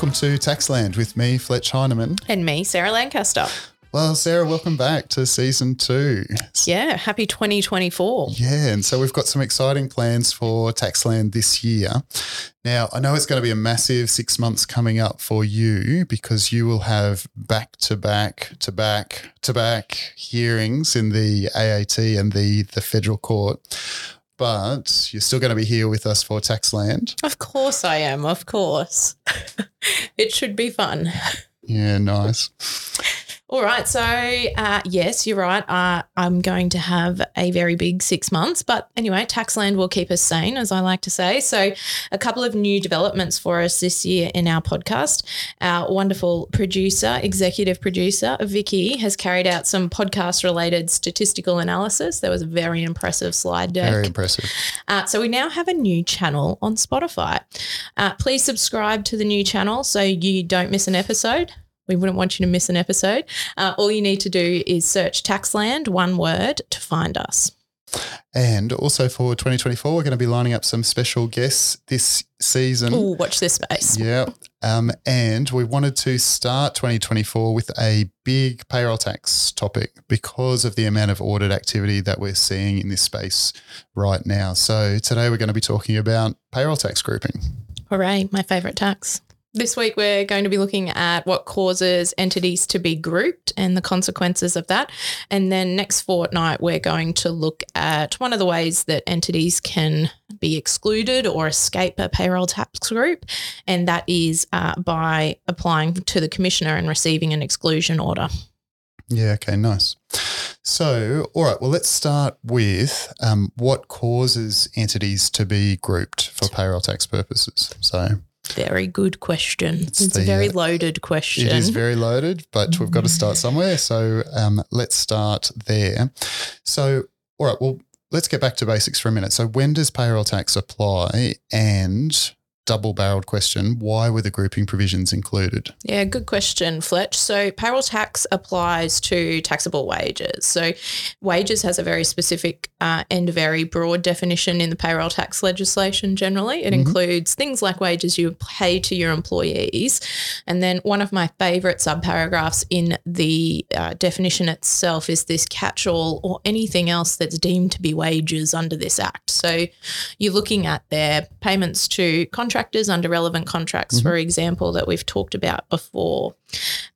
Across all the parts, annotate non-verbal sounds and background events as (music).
Welcome to Taxland with me, Fletch Heinemann. And me, Sarah Lancaster. Well, Sarah, welcome back to season two. Yeah, happy 2024. Yeah, and so we've got some exciting plans for Taxland this year. Now, I know it's going to be a massive six months coming up for you because you will have back to back to back to back hearings in the AAT and the, the federal court. But you're still going to be here with us for Taxland. Of course I am, of course. (laughs) it should be fun. Yeah, nice. All right. So, uh, yes, you're right. Uh, I'm going to have a very big six months. But anyway, Taxland will keep us sane, as I like to say. So, a couple of new developments for us this year in our podcast. Our wonderful producer, executive producer, Vicky, has carried out some podcast related statistical analysis. There was a very impressive slide deck. Very impressive. Uh, so, we now have a new channel on Spotify. Uh, please subscribe to the new channel so you don't miss an episode. We wouldn't want you to miss an episode. Uh, all you need to do is search Taxland, one word, to find us. And also for 2024, we're going to be lining up some special guests this season. Ooh, watch this space. Yeah. Um, and we wanted to start 2024 with a big payroll tax topic because of the amount of audit activity that we're seeing in this space right now. So today we're going to be talking about payroll tax grouping. Hooray, my favourite tax. This week, we're going to be looking at what causes entities to be grouped and the consequences of that. And then next fortnight, we're going to look at one of the ways that entities can be excluded or escape a payroll tax group. And that is uh, by applying to the commissioner and receiving an exclusion order. Yeah, okay, nice. So, all right, well, let's start with um, what causes entities to be grouped for payroll tax purposes. So, very good question. It's, it's the, a very uh, loaded question. It is very loaded, but we've got to start somewhere. So um, let's start there. So, all right, well, let's get back to basics for a minute. So, when does payroll tax apply and double barreled question. Why were the grouping provisions included? Yeah, good question, Fletch. So, payroll tax applies to taxable wages. So, wages has a very specific uh, and very broad definition in the payroll tax legislation generally. It mm-hmm. includes things like wages you pay to your employees. And then, one of my favorite subparagraphs in the uh, definition itself is this catch all or anything else that's deemed to be wages under this act. So, you're looking at their payments to contract contractors under relevant contracts, mm-hmm. for example, that we've talked about before.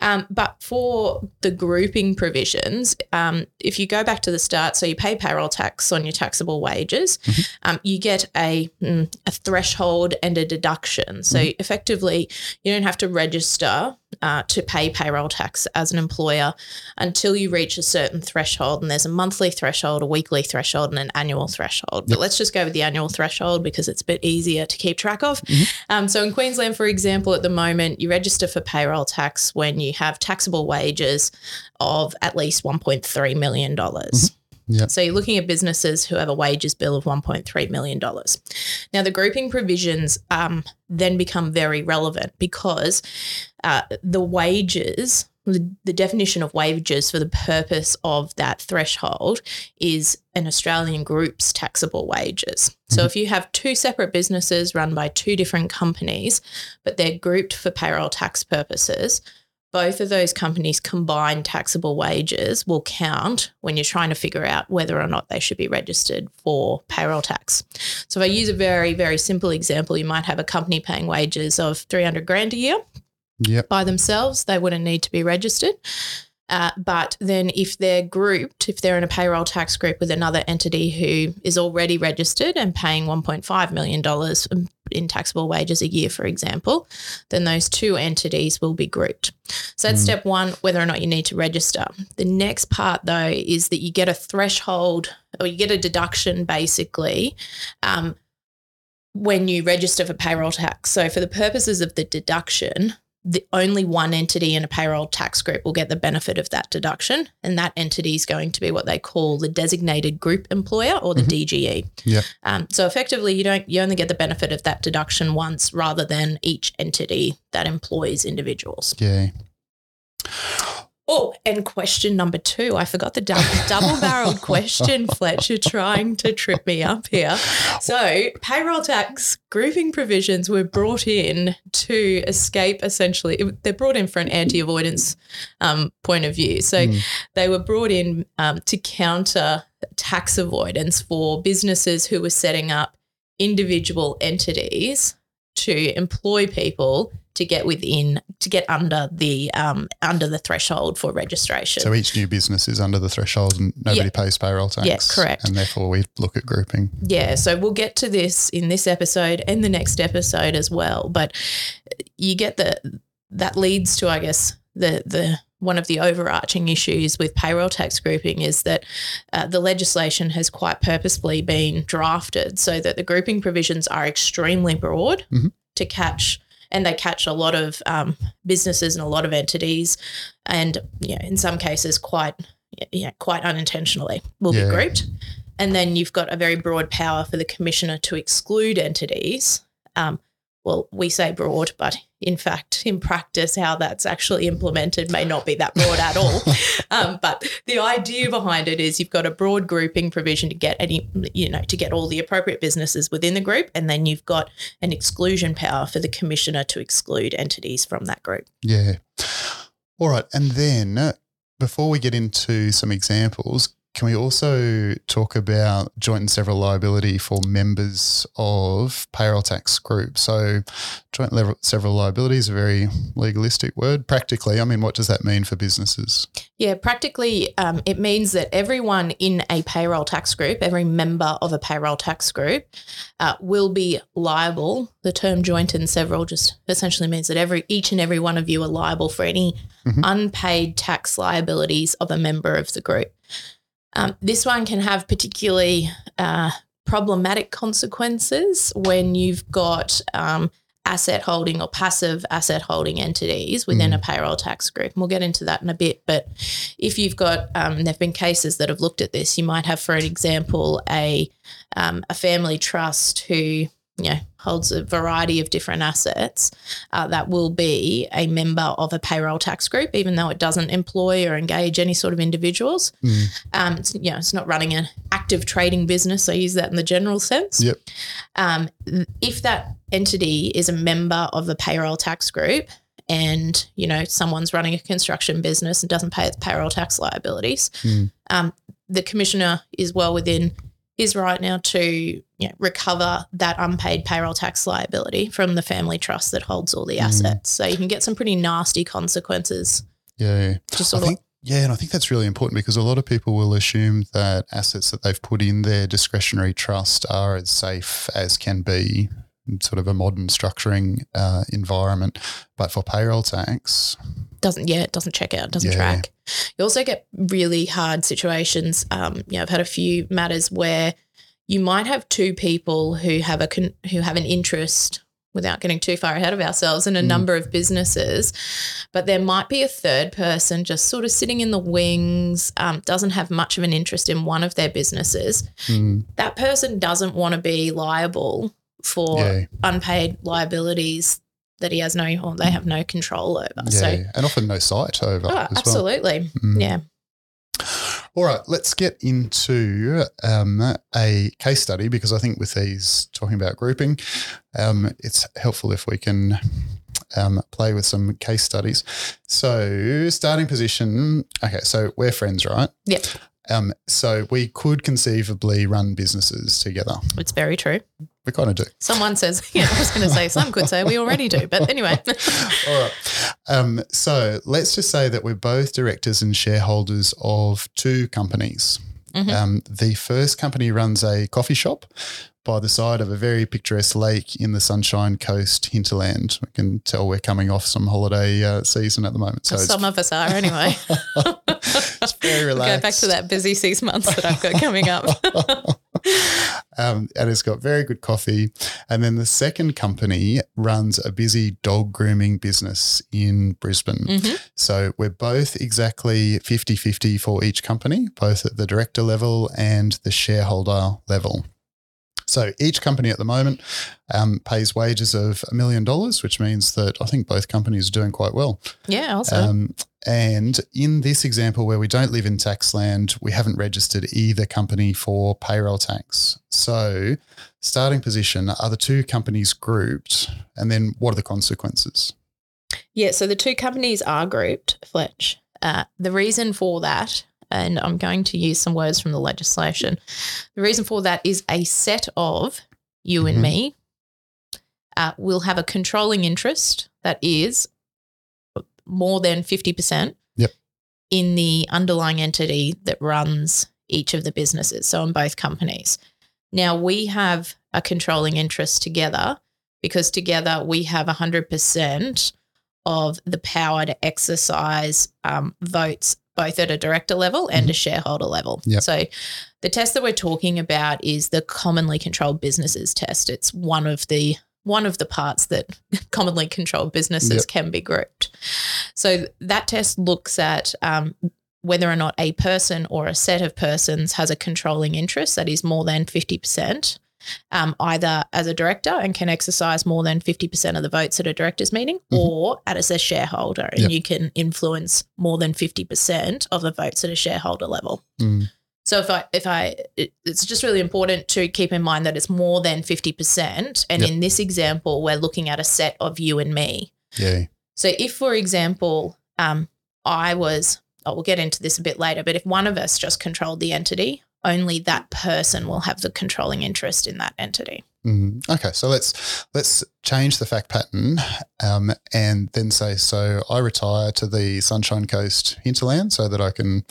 Um, but for the grouping provisions, um, if you go back to the start, so you pay payroll tax on your taxable wages, mm-hmm. um, you get a, mm, a threshold and a deduction. So mm-hmm. effectively, you don't have to register uh, to pay payroll tax as an employer until you reach a certain threshold. And there's a monthly threshold, a weekly threshold, and an annual threshold. But let's just go with the annual threshold because it's a bit easier to keep track of. Mm-hmm. Um, so in Queensland, for example, at the moment, you register for payroll tax when you have taxable wages of at least $1.3 million. Mm-hmm. Yep. So you're looking at businesses who have a wages bill of $1.3 million. Now, the grouping provisions um, then become very relevant because uh, the wages, the, the definition of wages for the purpose of that threshold is an Australian group's taxable wages. Mm-hmm. So if you have two separate businesses run by two different companies, but they're grouped for payroll tax purposes, both of those companies' combined taxable wages will count when you're trying to figure out whether or not they should be registered for payroll tax. So, if I use a very, very simple example, you might have a company paying wages of 300 grand a year. Yep. By themselves, they wouldn't need to be registered. Uh, but then, if they're grouped, if they're in a payroll tax group with another entity who is already registered and paying $1.5 million in taxable wages a year, for example, then those two entities will be grouped. So that's mm. step one, whether or not you need to register. The next part, though, is that you get a threshold or you get a deduction basically. Um, when you register for payroll tax. So, for the purposes of the deduction, the only one entity in a payroll tax group will get the benefit of that deduction, and that entity is going to be what they call the designated group employer or the mm-hmm. DGE. Yeah. Um, so effectively, you don't you only get the benefit of that deduction once, rather than each entity that employs individuals. Yeah. Oh, and question number two. I forgot the double (laughs) double barreled question, Fletch. You're trying to trip me up here. So, payroll tax grouping provisions were brought in to escape essentially, they're brought in for an anti avoidance um, point of view. So, Mm. they were brought in um, to counter tax avoidance for businesses who were setting up individual entities to employ people to get within to get under the um, under the threshold for registration. So each new business is under the threshold and nobody Yeah. pays payroll tax. Yeah, correct. And therefore we look at grouping. yeah, so we'll get to this in this episode and the next episode as well. But you get the that leads to, I guess, the the one of the overarching issues with payroll tax grouping is that uh, the legislation has quite purposefully been drafted so that the grouping provisions are extremely broad Mhm. to catch. And they catch a lot of um, businesses and a lot of entities, and you know, in some cases, quite you know, quite unintentionally will Yeah. be grouped. And then you've got a very broad power for the commissioner to exclude entities. Um, well, we say broad, but in fact, in practice, how that's actually implemented may not be that broad at all. (laughs) Um, but the idea behind it is you've got a broad grouping provision to get any, you know, to get all the appropriate businesses within the group, and then you've got an exclusion power for the commissioner to exclude entities from that group. Yeah. All right. And then uh, before we get into some examples, can we also talk about joint and several liability for members of payroll tax group? So, joint level, several liability is a very legalistic word. Practically, I mean, what does that mean for businesses? Yeah, practically, um, it means that everyone in a payroll tax group, every member of a payroll tax group, uh, will be liable. The term joint and several just essentially means that every each and every one of you are liable for any Mhm. unpaid tax liabilities of a member of the group. Um, this one can have particularly uh, problematic consequences when you've got um, asset holding or passive asset holding entities within a payroll tax group. And we'll get into that in a bit. But if you've got, um, there have been cases that have looked at this. You might have, for an example, a um, a family trust who you know holds a variety of different assets uh, that will be a member of a payroll tax group, even though it doesn't employ or engage any sort of individuals. Mm. Um, it's, you know, it's not running an active trading business. I use that in the general sense. Yep. Um, if that entity is a member of a payroll tax group and, you know, someone's running a construction business and doesn't pay its payroll tax liabilities, Mm. um, the commissioner is well within his right now to you know, recover that unpaid payroll tax liability from the family trust that holds all the Mm. assets. So you can get some pretty nasty consequences. Yeah. Just I of think, yeah, and I think that's really important because a lot of people will assume that assets that they've put in their discretionary trust are as safe as can be in sort of a modern structuring uh, environment. But for payroll tax, doesn't yeah it doesn't check out doesn't Yeah. track you also get really hard situations um you know i've had a few matters where you might have two people who have a con- who have an interest without getting too far ahead of ourselves in a Mm. number of businesses but there might be a third person just sort of sitting in the wings um, doesn't have much of an interest in one of their businesses mm, that person doesn't want to be liable for yeah, unpaid liabilities that he has no or they have no control over yeah, so and often no sight over Oh, as well. absolutely. Mm. Yeah. All right, let's get into um, a case study because I think with these talking about grouping, um, it's helpful if we can um, play with some case studies. So, starting position. Okay, so we're friends, right? Yep. Um, so we could conceivably run businesses together. It's very true. We kind of do. Someone says, (laughs) yeah, I was going to say, some could say we already do. But anyway, (laughs) All right. Um, so let's just say that we're both directors and shareholders of two companies. Mhm. Um, the first company runs a coffee shop by the side of a very picturesque lake in the Sunshine Coast hinterland. We can tell we're coming off some holiday uh, season at the moment. So some of us are anyway. (laughs) it's, very Go back to that busy six months that I've got coming up. (laughs) um, and it's got very good coffee. And then the second company runs a busy dog grooming business in Brisbane. Mhm. So we're both exactly 50 50 for each company, both at the director level and the shareholder level. So each company at the moment um, pays wages of a million dollars, which means that I think both companies are doing quite well. Yeah, also. Um, And in this example, where we don't live in tax land, we haven't registered either company for payroll tax. So, starting position are the two companies grouped? And then what are the consequences? Yeah, so the two companies are grouped, Fletch. Uh, the reason for that, and I'm going to use some words from the legislation, the reason for that is a set of you Mhm. and me uh, will have a controlling interest that is more than 50% Yep. in the underlying entity that runs each of the businesses. So in both companies. Now we have a controlling interest together because together we have 100% of the power to exercise um, votes both at a director level and a shareholder level. Yep. So the test that we're talking about is the commonly controlled businesses test. It's one of the one of the parts that (laughs) commonly controlled businesses Yep. can be grouped. So that test looks at um, whether or not a person or a set of persons has a controlling interest that is more than 50%, um, either as a director and can exercise more than 50% of the votes at a director's meeting Mhm. or as a shareholder and Yep. you can influence more than 50% of the votes at a shareholder level. Mm, So if I if I it, it's just really important to keep in mind that it's more than 50% and Yep. in this example we're looking at a set of you and me. yeah. So if, for example, um, I was, oh, we'll get into this a bit later, but if one of us just controlled the entity, only that person will have the controlling interest in that entity. Mm, okay, so let's let's change the fact pattern, um, and then say so. I retire to the Sunshine Coast hinterland so that I can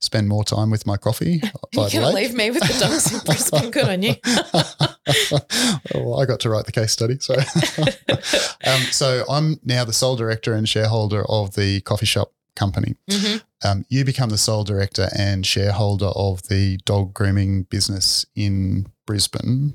spend more time with my coffee (laughs) You can leave me with the dogs in Brisbane. Good on you. (laughs) well, I got to write the case study. So, (laughs) um, so I'm now the sole director and shareholder of the coffee shop company. Mhm. Um, you become the sole director and shareholder of the dog grooming business in Brisbane.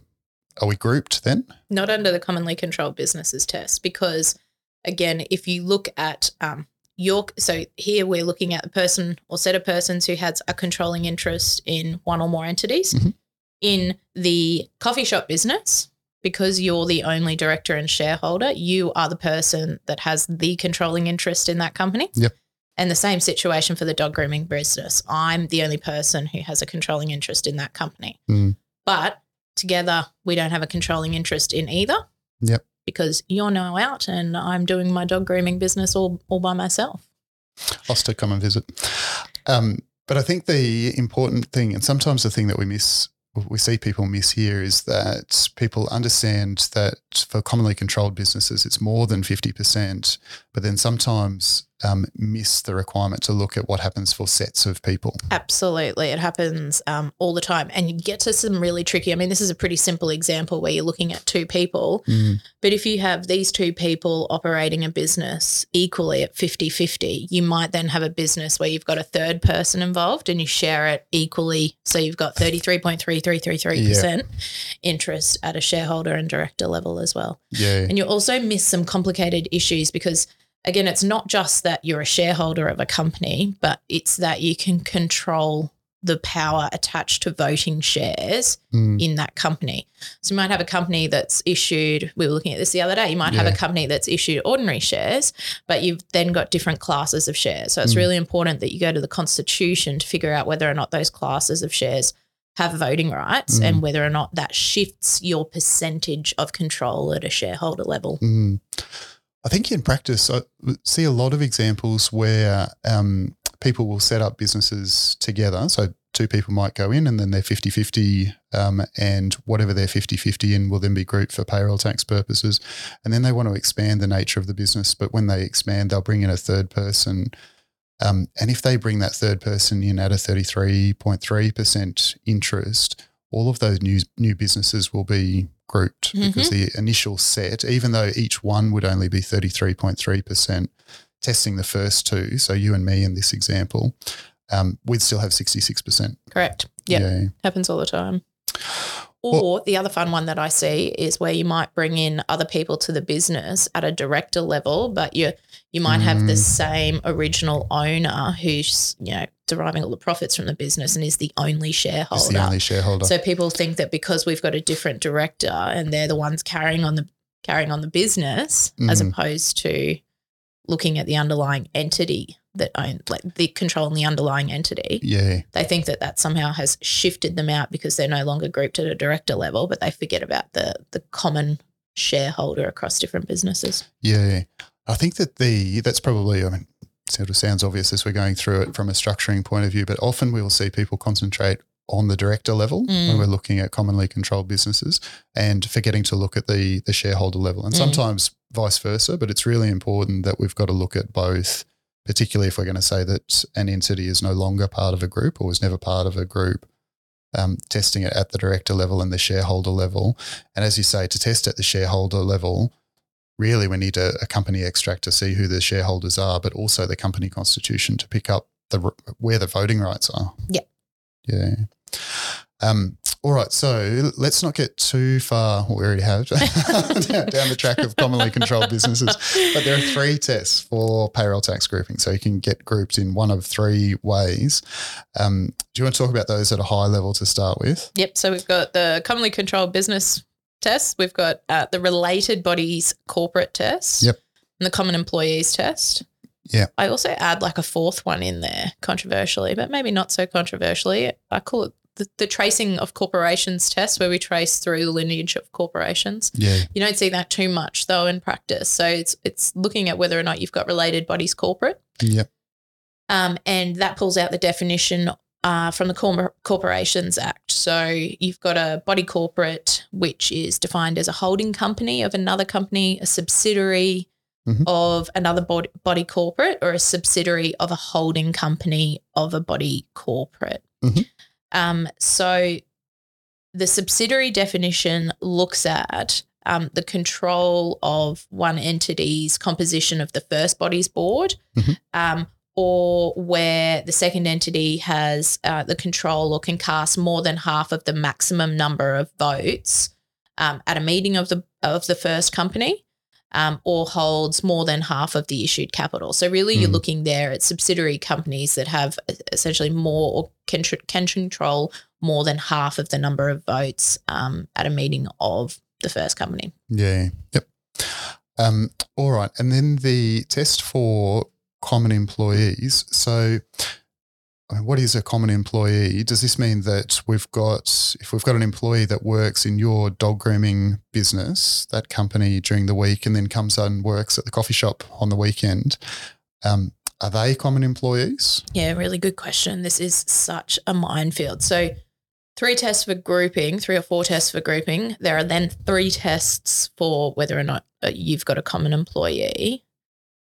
Are we grouped then? Not under the commonly controlled businesses test, because again, if you look at um, your, so here we're looking at the person or set of persons who has a controlling interest in one or more entities. Mhm. In the coffee shop business, because you're the only director and shareholder, you are the person that has the controlling interest in that company. Yep. And the same situation for the dog grooming business. I'm the only person who has a controlling interest in that company. Mm. But together, we don't have a controlling interest in either. Yep. Because you're now out and I'm doing my dog grooming business all, all by myself. I'll still come and visit. Um, but I think the important thing, and sometimes the thing that we miss, we see people miss here, is that people understand that for commonly controlled businesses, it's more than 50%, but then sometimes um, miss the requirement to look at what happens for sets of people. Absolutely. It happens um, all the time. And you get to some really tricky, I mean, this is a pretty simple example where you're looking at two people. Mm, But if you have these two people operating a business equally at 50 50, you might then have a business where you've got a third person involved and you share it equally. So you've got 33.3333% interest at a shareholder and director level as well. yeah. And you also miss some complicated issues because, again, it's not just that you're a shareholder of a company, but it's that you can control the power attached to voting shares Mm, in that company. So you might have a company that's issued, we were looking at this the other day, you might have a company that's issued ordinary shares, but you've then got different classes of shares. So it's Mm. really important that you go to the constitution to figure out whether or not those classes of shares have voting rights Mm. and whether or not that shifts your percentage of control at a shareholder level. mm. I think in practice, I see a lot of examples where um, people will set up businesses together. So two people might go in and then they're 50 50, um, and whatever they're 50 50 in will then be grouped for payroll tax purposes. And then they want to expand the nature of the business. But when they expand, they'll bring in a third person. Um, and if they bring that third person in at a 33.3% interest, all of those new, new businesses will be grouped because the initial set, even though each one would only be 33.3%, testing the first two, so you and me in this example, um, we'd still have 66%. Correct. Yeah. Yeah. Happens all the time. Or the other fun one that I see is where you might bring in other people to the business at a director level, but you you might have the Mm. same original owner who's you know deriving all the profits from the business and is the only It's shareholder. the only shareholder. So people think that because we've got a different director and they're the ones carrying on the carrying on the business, as Mhm. opposed to looking at the underlying entity that own like the control the underlying entity. Yeah. They think that that somehow has shifted them out because they're no longer grouped at a director level, but they forget about the the common shareholder across different businesses. Yeah. I think that the that's probably I mean sort of sounds obvious as we're going through it from a structuring point of view, but often we will see people concentrate on the director level Mm. when we're looking at commonly controlled businesses and forgetting to look at the the shareholder level and Mm. sometimes vice versa but it's really important that we've got to look at both particularly if we're going to say that an entity is no longer part of a group or was never part of a group um, testing it at the director level and the shareholder level. And as you say to test at the shareholder level really we need a, a company extract to see who the shareholders are but also the company constitution to pick up the where the voting rights are. Yeah. yeah um, all right, so let's not get too far. We already have down, (laughs) down the track of commonly controlled businesses, but there are three tests for payroll tax grouping, so you can get grouped in one of three ways. Um, do you want to talk about those at a high level to start with? Yep. So we've got the commonly controlled business test. We've got uh, the related bodies corporate test. Yep. And the common employees test. Yeah. I also add like a fourth one in there, controversially, but maybe not so controversially. I call it the, the tracing of corporations test, where we trace through the lineage of corporations. Yeah, You don't see that too much though in practice. So it's it's looking at whether or not you've got related bodies corporate. yep, Um, and that pulls out the definition uh, from the Cor- Corporations Act. So you've got a body corporate, which is defined as a holding company of another company, a subsidiary Mhm. of another body, body corporate, or a subsidiary of a holding company of a body corporate. Mhm. Um, so the subsidiary definition looks at um, the control of one entity's composition of the first body's board, Mhm. um, or where the second entity has uh, the control or can cast more than half of the maximum number of votes um, at a meeting of the of the first company. Um, or holds more than half of the issued capital. So really, you're Mm. looking there at subsidiary companies that have essentially more or can, tr- can control more than half of the number of votes um, at a meeting of the first company. yeah, yep. Um, all right, and then the test for common employees. So, what is a common employee? Does this mean that we've got, if we've got an employee that works in your dog grooming business, that company during the week, and then comes and works at the coffee shop on the weekend, um, are they common employees? Yeah, really good question. This is such a minefield. So, three tests for grouping, three or four tests for grouping. There are then three tests for whether or not uh, you've got a common employee.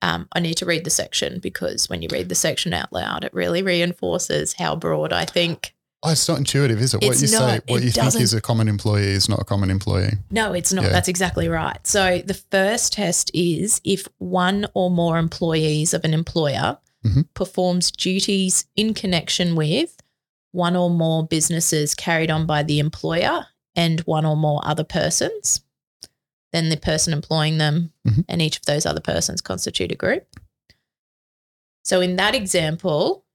Um, I need to read the section because when you read the section out loud, it really reinforces how broad I think. Oh, it's not intuitive, is it? what you say, what you think is a common employee is not a common employee. No, it's not. Yeah. That's exactly right. So the first test is if one or more employees of an employer Mhm. performs duties in connection with one or more businesses carried on by the employer and one or more other persons, then the person employing them Mhm. and each of those other persons constitute a group. So in that example,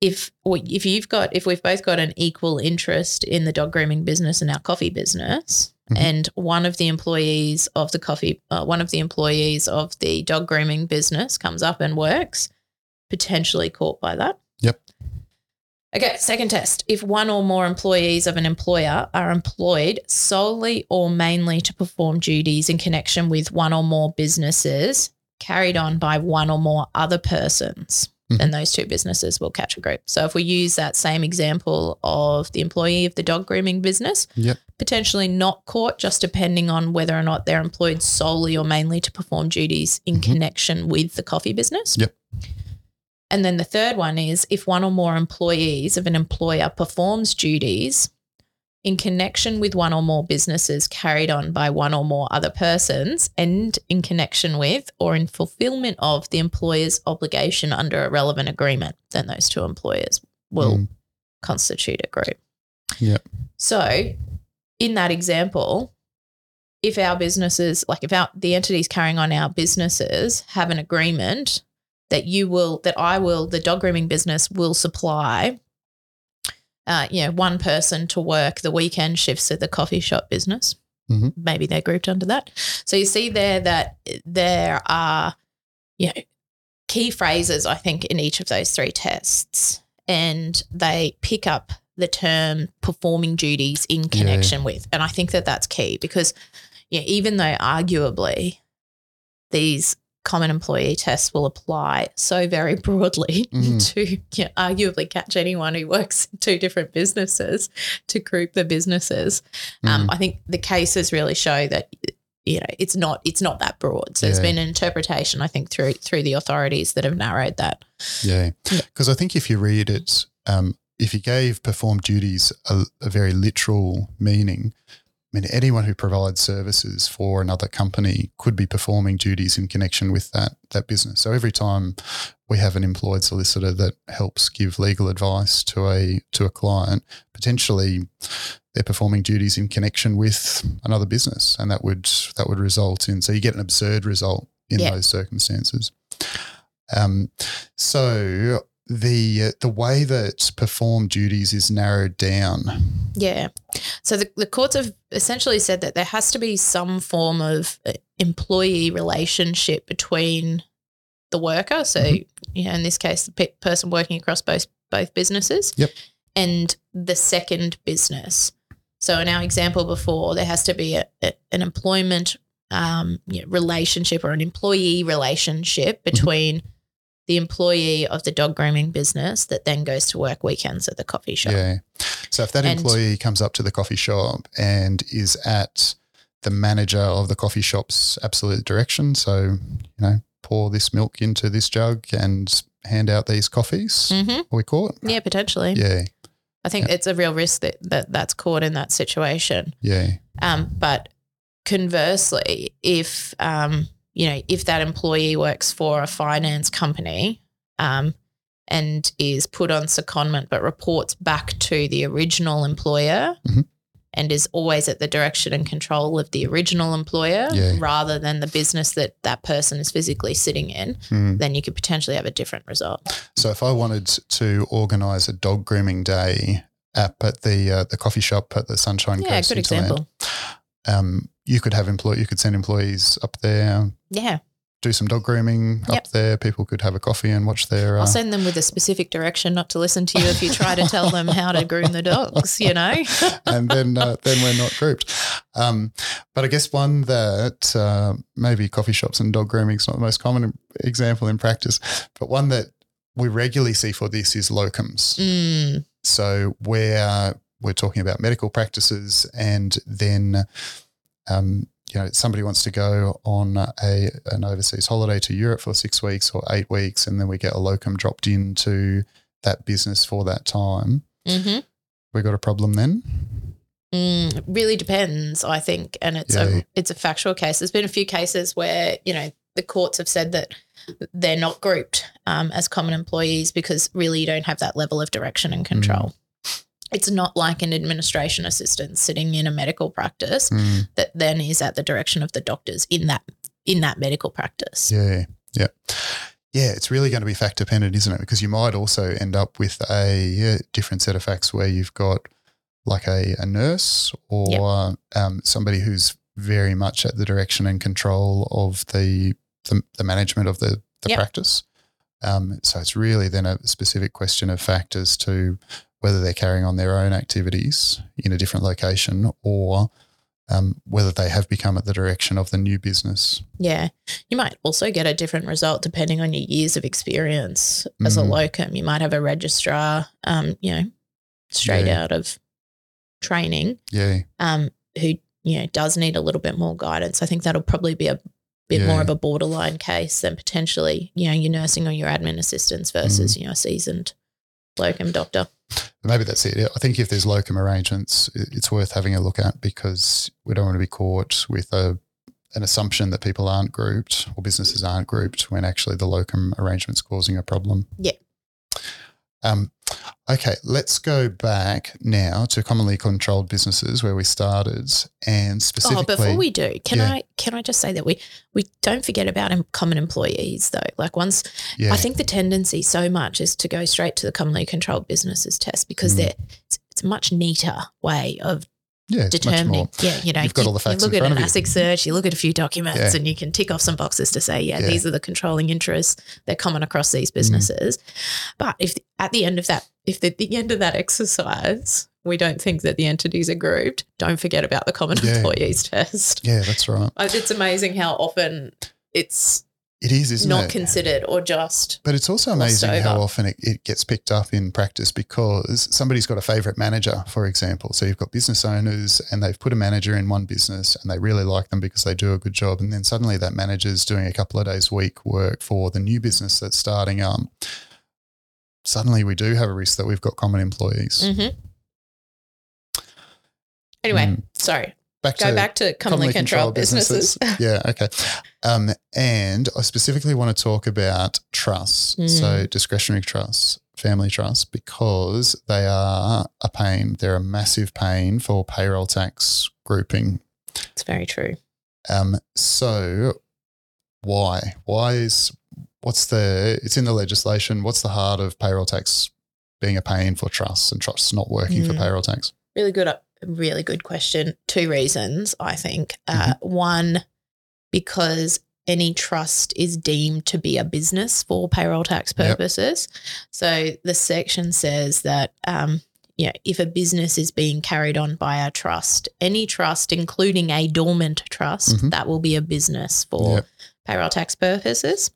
if if you've got if we've both got an equal interest in the dog grooming business and our coffee business Mhm. and one of the employees of the coffee uh, one of the employees of the dog grooming business comes up and works potentially caught by that Yep. Okay second test if one or more employees of an employer are employed solely or mainly to perform duties in connection with one or more businesses carried on by one or more other persons Mhm. then those two businesses will catch a group. So if we use that same example of the employee of the dog grooming business, Yep. potentially not caught, just depending on whether or not they're employed solely or mainly to perform duties in Mhm. connection with the coffee business. Yep. And then the third one is if one or more employees of an employer performs duties in connection with one or more businesses carried on by one or more other persons and in connection with or in fulfillment of the employer's obligation under a relevant agreement, then those two employers will Mm. constitute a group. Yep. So, in that example, if our businesses, like if our the entities carrying on our businesses have an agreement that you will, that I will, the dog grooming business will supply, uh, you know, one person to work the weekend shifts at the coffee shop business. Mhm. Maybe they're grouped under that. So you see there that there are, you know, key phrases, I think, in each of those three tests, and they pick up the term performing duties in connection with. And I think that that's key because, yeah, even though arguably these common employee tests will apply so very (laughs) broadly Mm. to yeah, arguably catch anyone who works in two different businesses to group the businesses. Um, Mm. I think the cases really show that you know it's not it's not that broad. So there's been an interpretation, I think, through through the authorities that have narrowed that. Yeah. Yeah. Because I think if you read it, um, if you gave perform duties a, a very literal meaning, I mean, anyone who provides services for another company could be performing duties in connection with that that business. So every time we have an employed solicitor that helps give legal advice to a to a client, potentially they're performing duties in connection with another business, and that would that would result in so you get an absurd result in Yeah. those circumstances. Um, so the the way that perform duties is narrowed down. Yeah. So the, the courts have essentially said that there has to be some form of uh, employee relationship between the worker. So, Mhm. you know, in this case, the pe- person working across both both businesses. Yep. And the second business. So in our example before, there has to be a, a- an employment um, you know, relationship or an employee relationship Mm-hmm. The employee of the dog grooming business that then goes to work weekends at the coffee shop. Yeah. So if that And- employee comes up to the coffee shop and is at the manager of the coffee shop's absolute direction, so you know, pour this milk into this jug and hand out these coffees, hmm are we caught? Yeah, potentially. Yeah. I think it's a real risk that, that that's caught in that situation. Yeah. Um, but conversely, if um, you know, if that employee works for a finance company um, and is put on secondment but reports back to the original employer Mhm. and is always at the direction and control of the original employer Yeah. rather than the business that that person is physically sitting in, Hmm. then you could potentially have a different result. So if I wanted to organise a dog grooming day up at the uh, the coffee shop at the Sunshine Yeah, Coast good example. Um, you could have employ you could send employees up there, Yeah. do some dog grooming Yep. up there. People could have a coffee and watch their. Uh, I'll send them with a specific direction not to listen to you if you try to tell them how to groom the dogs, you know? (laughs) and then uh, then we're not grouped. Um, but I guess one that uh, maybe coffee shops and dog grooming is not the most common example in practice, but one that we regularly see for this is locums. Mm, So where we're talking about medical practices, and then um, you know somebody wants to go on a an overseas holiday to Europe for six weeks or eight weeks, and then we get a locum dropped into that business for that time. hmm We got a problem then. Mm, it really depends, I think, and it's Yeah. a it's a factual case. There's been a few cases where you know the courts have said that they're not grouped um, as common employees because really you don't have that level of direction and control. It's not like an administration assistant sitting in a medical practice Mm. that then is at the direction of the doctors in that in that medical practice. Yeah, yeah, yeah. It's really going to be fact dependent, isn't it? Because you might also end up with a different set of facts where you've got like a, a nurse or um, somebody who's very much at the direction and control of the the, the management of the the Yep. practice. Um, so it's really then a specific question of fact as to whether they're carrying on their own activities in a different location or um, whether they have become at the direction of the new business. Yeah. You might also get a different result depending on your years of experience as a Mhm. locum. You might have a registrar, um, you know, straight Yeah. out of training, Yeah. um, who, you know, does need a little bit more guidance. I think that'll probably be a bit more of a borderline case than potentially, you know, your nursing or your admin assistants Mm. versus, you know, a seasoned locum doctor. Maybe that's it. I think if there's locum arrangements, it's worth having a look at because we don't want to be caught with a an assumption that people aren't grouped or businesses aren't grouped when actually the locum arrangement's causing a problem. Yeah. Um, okay, let's go back now to commonly controlled businesses where we started, and specifically. Oh, before we do, can Yeah. I can I just say that we we don't forget about common employees though. Like once yeah, I think the tendency so much is to go straight to the commonly controlled businesses test because Mm. they're it's, it's a much neater way of Yeah, determining. more. Yeah, you know, You've got you, all the facts you in look at front an of you. ASIC search, you look at a few documents, Yeah. and you can tick off some boxes to say, yeah, Yeah. these are the controlling interests. They're common across these Mm. businesses. But if at the end of that, if at the end of that exercise, we don't think that the entities are grouped, don't forget about the common Yeah. employees (laughs) test. Yeah, that's right. It's amazing how often it's It is, isn't not it? considered or just But it's also amazing how often it, it gets picked up in practice because somebody's got a favorite manager, for example. So you've got business owners and they've put a manager in one business and they really like them because they do a good job. And then suddenly that manager's doing a couple of days a week work for the new business that's starting up. Suddenly we do have a risk that we've got common employees. Mhm. Anyway, Mm. sorry. Back Go back to commonly controlled businesses. (laughs) yeah, okay. Um, and I specifically want to talk about trusts, Mm. so discretionary trusts, family trusts, because they are a pain. They're a massive pain for payroll tax grouping. It's very true. Um, so why? Why is what's the? It's in the legislation. What's the heart of payroll tax being a pain for trusts and trusts not working for Mm. payroll tax? Really good, uh, really good question. Two reasons, I think. Mm-hmm. Uh, one, because any trust is deemed to be a business for payroll tax Yep. purposes. So the section says that, um, you know, if a business is being carried on by a trust, any trust, including a dormant trust, Mhm. that will be a business for Yep. Payroll tax purposes.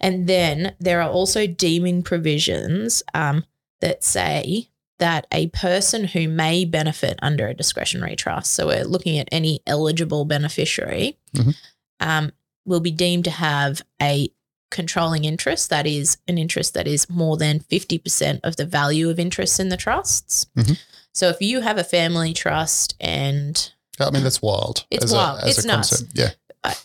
And then there are also deeming provisions um, that say that a person who may benefit under a discretionary trust, so we're looking at any eligible beneficiary, Mhm. um, will be deemed to have a controlling interest, that is, an interest that is more than 50% of the value of interest in the trusts. Mhm. So if you have a family trust and I mean, that's wild. It's as wild. A, as It's a nuts. concept. Yeah.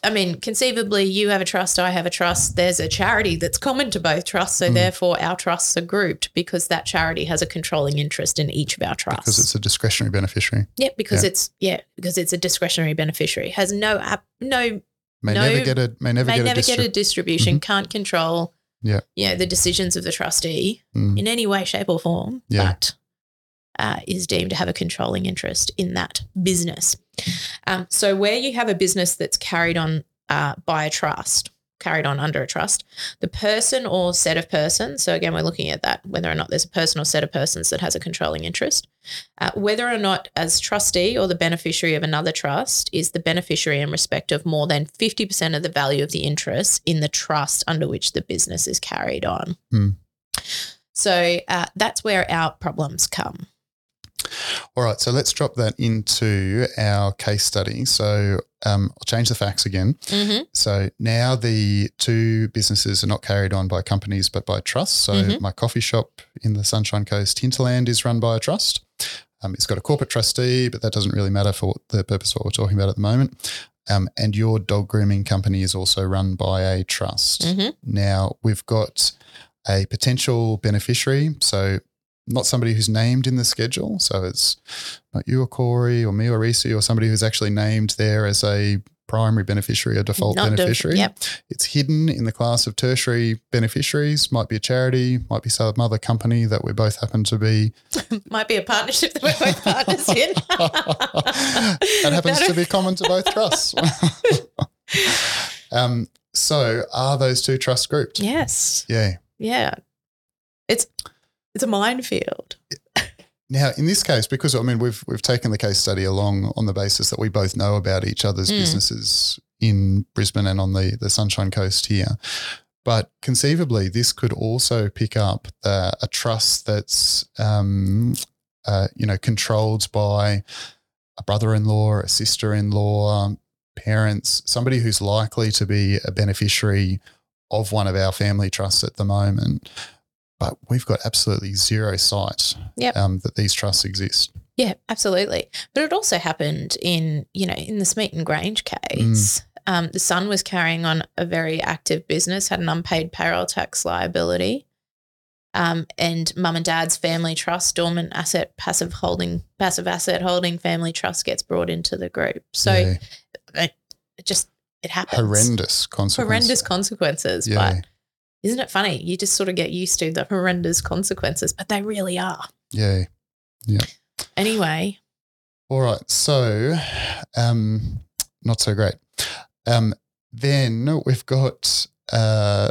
I mean, conceivably, you have a trust, I have a trust. There's a charity that's common to both trusts. So, Mm. therefore, our trusts are grouped because that charity has a controlling interest in each of our trusts. Because it's a discretionary beneficiary. yeah, because yeah. it's yeah, because it's a discretionary beneficiary. Has no app, no May No, never get a may never may get never a get a distribution. Can't control. Yeah. you know, the decisions of the trustee Mm. in any way, shape, or form. Yeah. But uh, is deemed to have a controlling interest in that business. Um, so, where you have a business that's carried on uh, by a trust, carried on under a trust, the person or set of persons, so again, we're looking at that, whether or not there's a person or set of persons that has a controlling interest, uh, whether or not as trustee or the beneficiary of another trust is the beneficiary in respect of more than 50% of the value of the interest in the trust under which the business is carried on. Hmm. So uh, that's where our problems come. All right, so let's drop that into our case study. So um, I'll change the facts again. Mm-hmm. So now the two businesses are not carried on by companies but by trusts. So Mhm. my coffee shop in the Sunshine Coast hinterland is run by a trust. Um, it's got a corporate trustee, but that doesn't really matter for the purpose of what we're talking about at the moment. Um, and your dog grooming company is also run by a trust. Mm-hmm. Now we've got a potential beneficiary, so not somebody who's named in the schedule. So it's not you or Corey or me or Reese or somebody who's actually named there as a primary beneficiary or default Not def- beneficiary. yep. It's hidden in the class of tertiary beneficiaries. Might be a charity, might be some other company that we both happen to be. (laughs) Might be a partnership that we're both partners in. (laughs) that happens to be common to both trusts. (laughs) um, so are those two trusts grouped? Yes. Yeah. Yeah. It's it's a minefield. Now, in this case, because I mean we've we've taken the case study along on the basis that we both know about each other's Mm. businesses in Brisbane and on the the Sunshine Coast here. But conceivably, this could also pick up the, a trust that's um, uh, you know controlled by a brother-in-law, a sister-in-law, parents, somebody who's likely to be a beneficiary of one of our family trusts at the moment. But we've got absolutely zero sight Yep. um, that these trusts exist. Yeah, absolutely. But it also happened in, you know, in the Smeaton Grange case. Um, the son was carrying on a very active business, had an unpaid payroll tax liability. Um, and mum and dad's family trust, dormant asset, passive holding, passive asset holding family trust gets brought into the group. So Yeah. it just it happens. horrendous consequences. horrendous consequences. Yeah. But isn't it funny? You just sort of get used to the horrendous consequences, but they really are. Yeah. Yeah. Anyway, All right. So, um, not so great. Um, then we've got uh,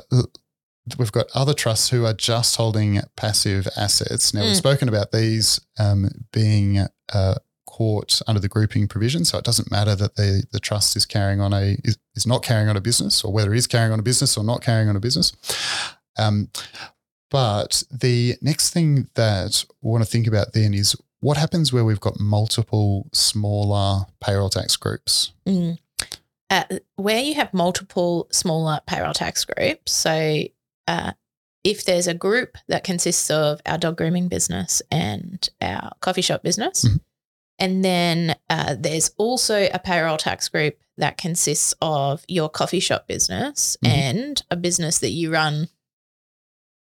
we've got other trusts who are just holding passive assets. Now we've Mm. spoken about these um, being uh, caught under the grouping provision, so it doesn't matter that the the trust is carrying on a is, is not carrying on a business, or whether it is carrying on a business or not carrying on a business. Um, but the next thing that we want to think about then is what happens where we've got multiple smaller payroll tax groups. Mm. Uh, where you have multiple smaller payroll tax groups, so uh, if there's a group that consists of our dog grooming business and our coffee shop business, Mhm. And then uh, there's also a payroll tax group that consists of your coffee shop business Mhm. and a business that you run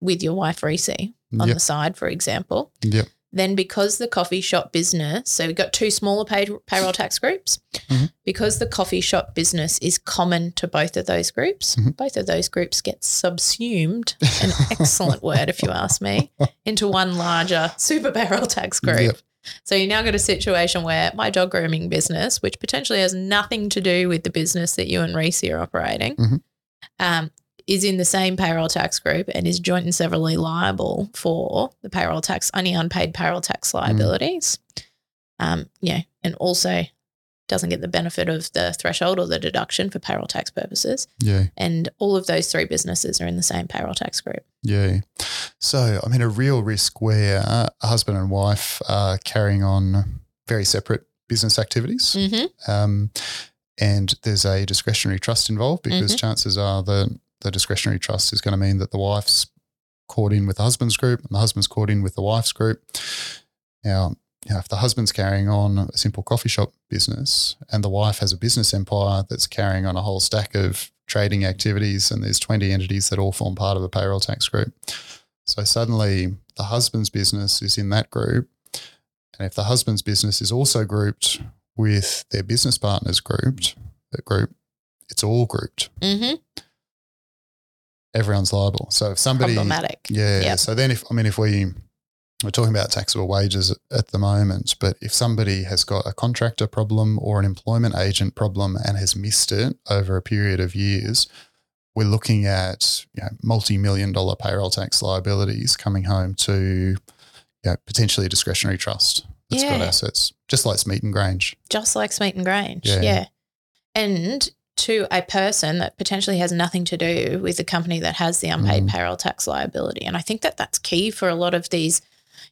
with your wife Reese on Yep. the side, for example. Yep. Then, because the coffee shop business, so we've got two smaller pay, payroll tax groups, Mhm. because the coffee shop business is common to both of those groups, Mhm. both of those groups get subsumed, an (laughs) excellent word if you ask me, into one larger super payroll tax group. Yep. So you now got a situation where my dog grooming business, which potentially has nothing to do with the business that you and Reese are operating, Mhm. um, is in the same payroll tax group and is joint and severally liable for the payroll tax, any unpaid payroll tax liabilities. Um, yeah, and also doesn't get the benefit of the threshold or the deduction for payroll tax purposes. Yeah. And all of those three businesses are in the same payroll tax group. Yeah. So, I mean, a real risk where a husband and wife are carrying on very separate business activities. Mm-hmm. Um, and there's a discretionary trust involved because Mhm. chances are that the discretionary trust is going to mean that the wife's caught in with the husband's group and the husband's caught in with the wife's group. Now, you know, if the husband's carrying on a simple coffee shop business and the wife has a business empire that's carrying on a whole stack of trading activities and there's 20 entities that all form part of a payroll tax group. So suddenly the husband's business is in that group. And if the husband's business is also grouped with their business partners grouped, that group, it's all grouped. Mm-hmm. Everyone's liable. So if somebody Problematic. yeah. Yep. So then, if I mean, if we we're talking about taxable wages at, the moment, but if somebody has got a contractor problem or an employment agent problem and has missed it over a period of years, we're looking at you know, multi-million dollar payroll tax liabilities coming home to you know, potentially a discretionary trust that's got Yeah. assets, just like Smeaton Grange. just like Smeaton Grange. Yeah. Yeah. And to a person that potentially has nothing to do with the company that has the unpaid Mm. payroll tax liability. And I think that that's key for a lot of these,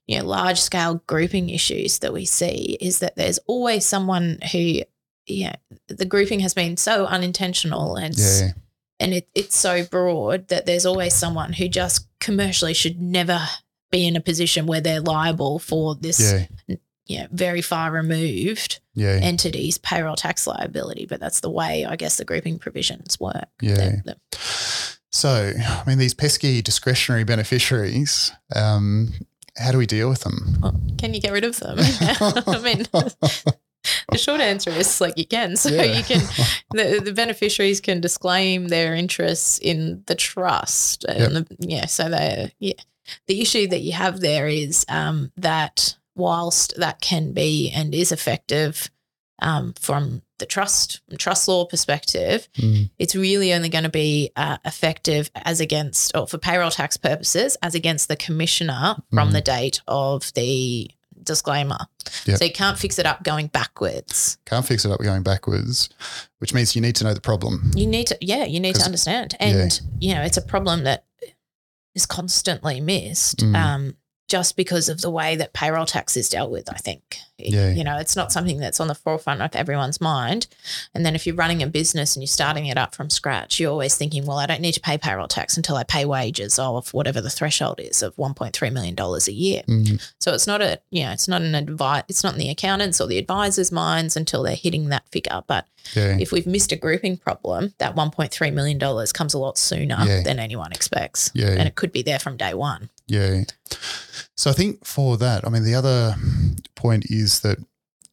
you know, large scale grouping issues that we see is that there's always someone who, yeah, the grouping has been so unintentional and Yeah, and it, it's so broad that there's always someone who just commercially should never be in a position where they're liable for this, yeah, you know, very far removed yeah, entities payroll tax liability, but that's the way I guess the grouping provisions work. yeah. They're- they're- So, I mean, these pesky discretionary beneficiaries, um, how do we deal with them? well, can you get rid of them? (laughs) (laughs) I mean, the short answer is like you can. So Yeah. you can the, the beneficiaries can disclaim their interests in the trust, and the, yeah. So they yeah. The issue that you have there is um, that whilst that can be and is effective um, from the trust trust law perspective, Mm, it's really only going to be uh, effective as against, or for payroll tax purposes, as against the commissioner from the date of the disclaimer. Yep. So you can't fix it up going backwards. can't fix it up going backwards, which means you need to know the problem. You need to, yeah, you need to understand. And, you know, it's a problem that is constantly missed Mm. um, just because of the way that payroll tax is dealt with, I think. Yeah. You know, it's not something that's on the forefront of everyone's mind. And then if you're running a business and you're starting it up from scratch, you're always thinking, well, I don't need to pay payroll tax until I pay wages of whatever the threshold is of $1.3 million a year. Mm, So it's not a, you know, it's not an advice, it's not in the accountants or the advisors' minds until they're hitting that figure. But yeah, if we've missed a grouping problem, that $1.3 million comes a lot sooner Yeah. than anyone expects. Yeah. And it could be there from day one. yeah. So I think for that, I mean, the other point is that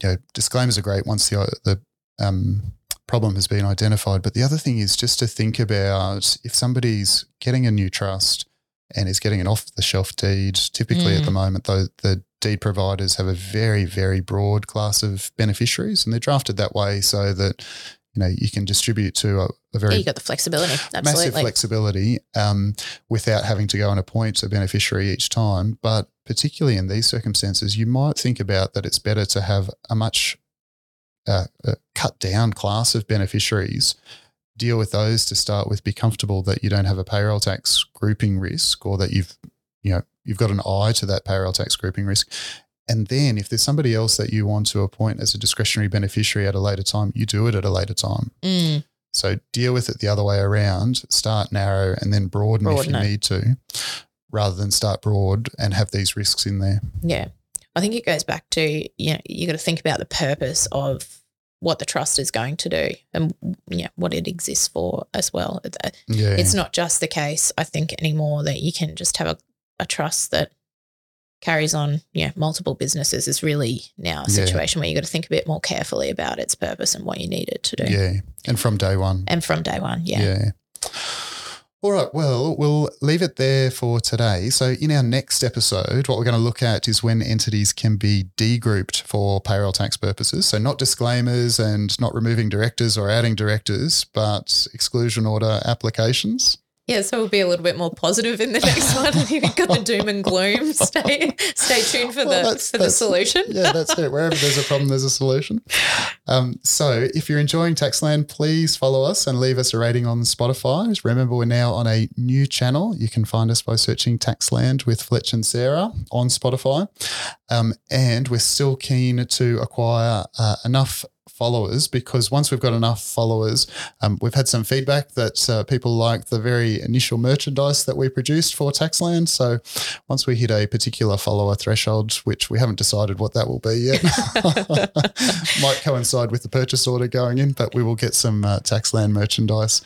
you know, disclaimers are great once the the um, problem has been identified. But the other thing is just to think about if somebody's getting a new trust and is getting an off the shelf deed. Typically, at Mm. the moment, though, the deed providers have a very, very broad class of beneficiaries, and they're drafted that way so that you know you can distribute to a, a very Yeah, you got the flexibility. massive flexibility um, without having to go and appoint a beneficiary each time. But particularly in these circumstances, you might think about that it's better to have a much uh, uh, cut down class of beneficiaries. Deal with those to start with. Be comfortable that you don't have a payroll tax grouping risk, or that you've you know you've got an eye to that payroll tax grouping risk. And then, if there's somebody else that you want to appoint as a discretionary beneficiary at a later time, you do it at a later time. Mm, So deal with it the other way around. Start narrow and then broaden, if you it. need to, rather than start broad and have these risks in there. yeah. I think it goes back to, you know, you got to think about the purpose of what the trust is going to do and you know, what it exists for as well. Uh, Yeah. It's not just the case, I think, anymore that you can just have a, a trust that carries on, yeah, multiple businesses is really now a Yeah. situation where you got to think a bit more carefully about its purpose and what you need it to do. yeah. And from day one. And from day one, yeah. Yeah. All right. Well, we'll leave it there for today. So, in our next episode, what we're going to look at is when entities can be degrouped for payroll tax purposes. So, not disclaimers and not removing directors or adding directors, but exclusion order applications. Yeah, so we'll be a little bit more positive in the next (laughs) one. You've got the doom and gloom. (laughs) Stay stay tuned for Well, the that's- for the solution. yeah, that's it. Wherever there's a problem, there's a solution. Um, so if you're enjoying Taxland, please follow us and leave us a rating on Spotify. Just Remember, we're now on a new channel. You can find us by searching Taxland with Fletch and Sarah on Spotify. Um, and we're still keen to acquire uh, enough followers because once we've got enough followers, um, we've had some feedback that uh, people like the very initial merchandise that we produced for Taxland. So once we hit a particular follower threshold, which we haven't decided what that will be yet, (laughs) (laughs) might coincide with the purchase order going in, but we will get some uh, Taxland merchandise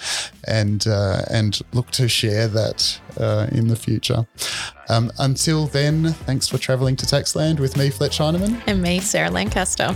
and uh, and look to share that uh, in the future. Um, until then, thanks for travelling to Taxland with me, Fletch Heinemann. And me, Sarah Lancaster.